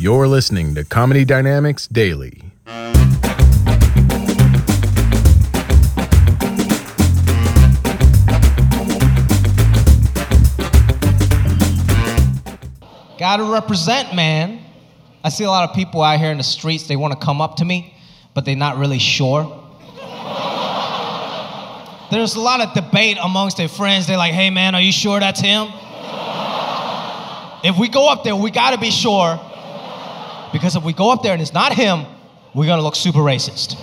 You're listening to Comedy Dynamics Daily. Gotta represent, man. I see a lot of people out here in the streets, they wanna come up to me, but they're not really sure. There's a lot of debate amongst their friends. They're like, hey man, are you sure that's him? If we go up there, we gotta be sure. Because if we go up there and it's not him, we're gonna look super racist.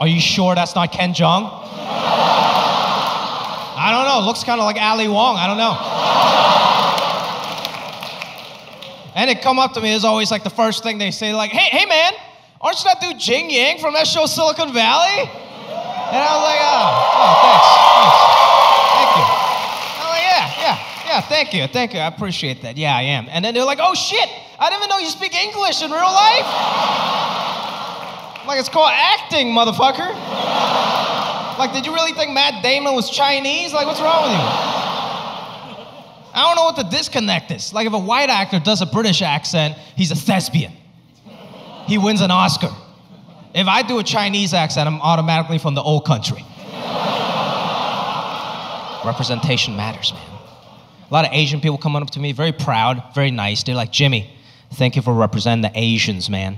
Are you sure that's not Ken Jeong? I don't know. Looks kind of like Ali Wong. I don't know. And it come up to me. It's always like the first thing they say, like, "Hey, hey, man, aren't you that dude Jian-Yang from that show Silicon Valley?" And I was like, "Oh, oh thanks, thanks, thank you." I'm like, "Yeah, yeah, yeah, thank you, thank you. I appreciate that. Yeah, I am." And then they're like, "Oh shit, I didn't even know you speak English in real life." Like, it's called acting, motherfucker. Like, did you really think Matt Damon was Chinese? Like, what's wrong with you? I don't know what the disconnect is. Like, if a white actor does a British accent, he's a thespian. He wins an Oscar. If I do a Chinese accent, I'm automatically from the old country. Representation matters, man. A lot of Asian people coming up to me, very proud, very nice. They're like, Jimmy, thank you for representing the Asians, man.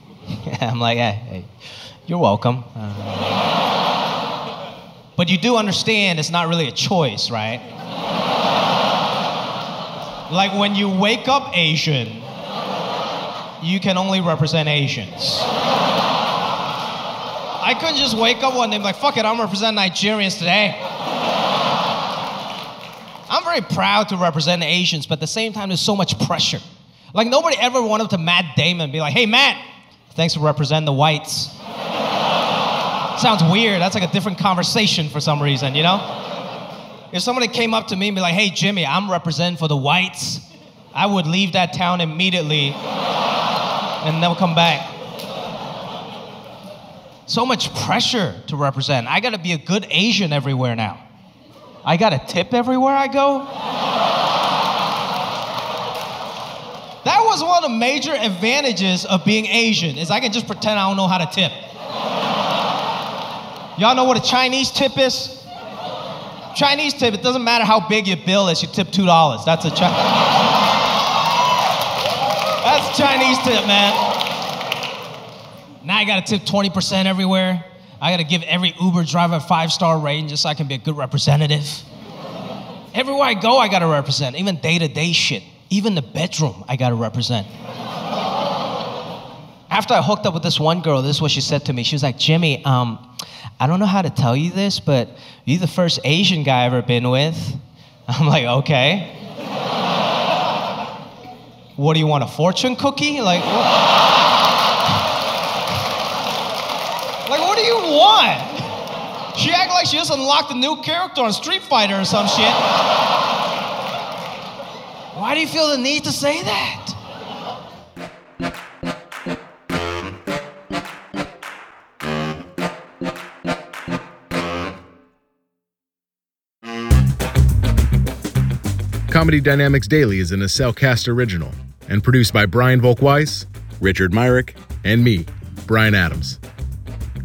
I'm like, hey, hey you're welcome. Uh, but you do understand it's not really a choice, right? like when you wake up Asian, you can only represent Asians. I couldn't just wake up one day and be like, fuck it, I'm representing Nigerians today. Very proud to represent Asians, but at the same time, there's so much pressure. Like nobody ever went up to Matt Damon and be like, hey, Matt, thanks for representing the whites. Sounds weird. That's like a different conversation for some reason, you know? If somebody came up to me and be like, hey, Jimmy, I'm representing for the whites, I would leave that town immediately and never come back. So much pressure to represent. I gotta be a good Asian everywhere now. I got a tip everywhere I go. That was one of the major advantages of being Asian, is I can just pretend I don't know how to tip. Y'all know what a Chinese tip is? Chinese tip, it doesn't matter how big your bill is, you tip $2. That's a Chinese. That's a Chinese tip, man. Now I gotta tip 20% everywhere. I gotta give every Uber driver a five star rating just so I can be a good representative. Everywhere I go, I gotta represent. Even day to day shit. Even the bedroom, I gotta represent. After I hooked up with this one girl, this is what she said to me. She was like, Jimmy, um, I don't know how to tell you this, but you're the first Asian guy I've ever been with. I'm like, okay. what do you want, a fortune cookie? Like, what? Like, what do you want? She acted like she just unlocked a new character on Street Fighter or some shit. Why do you feel the need to say that? Comedy Dynamics Daily is an Acelcast original and produced by Brian Volk-Weiss, Richard Myrick, and me, Brian Adams.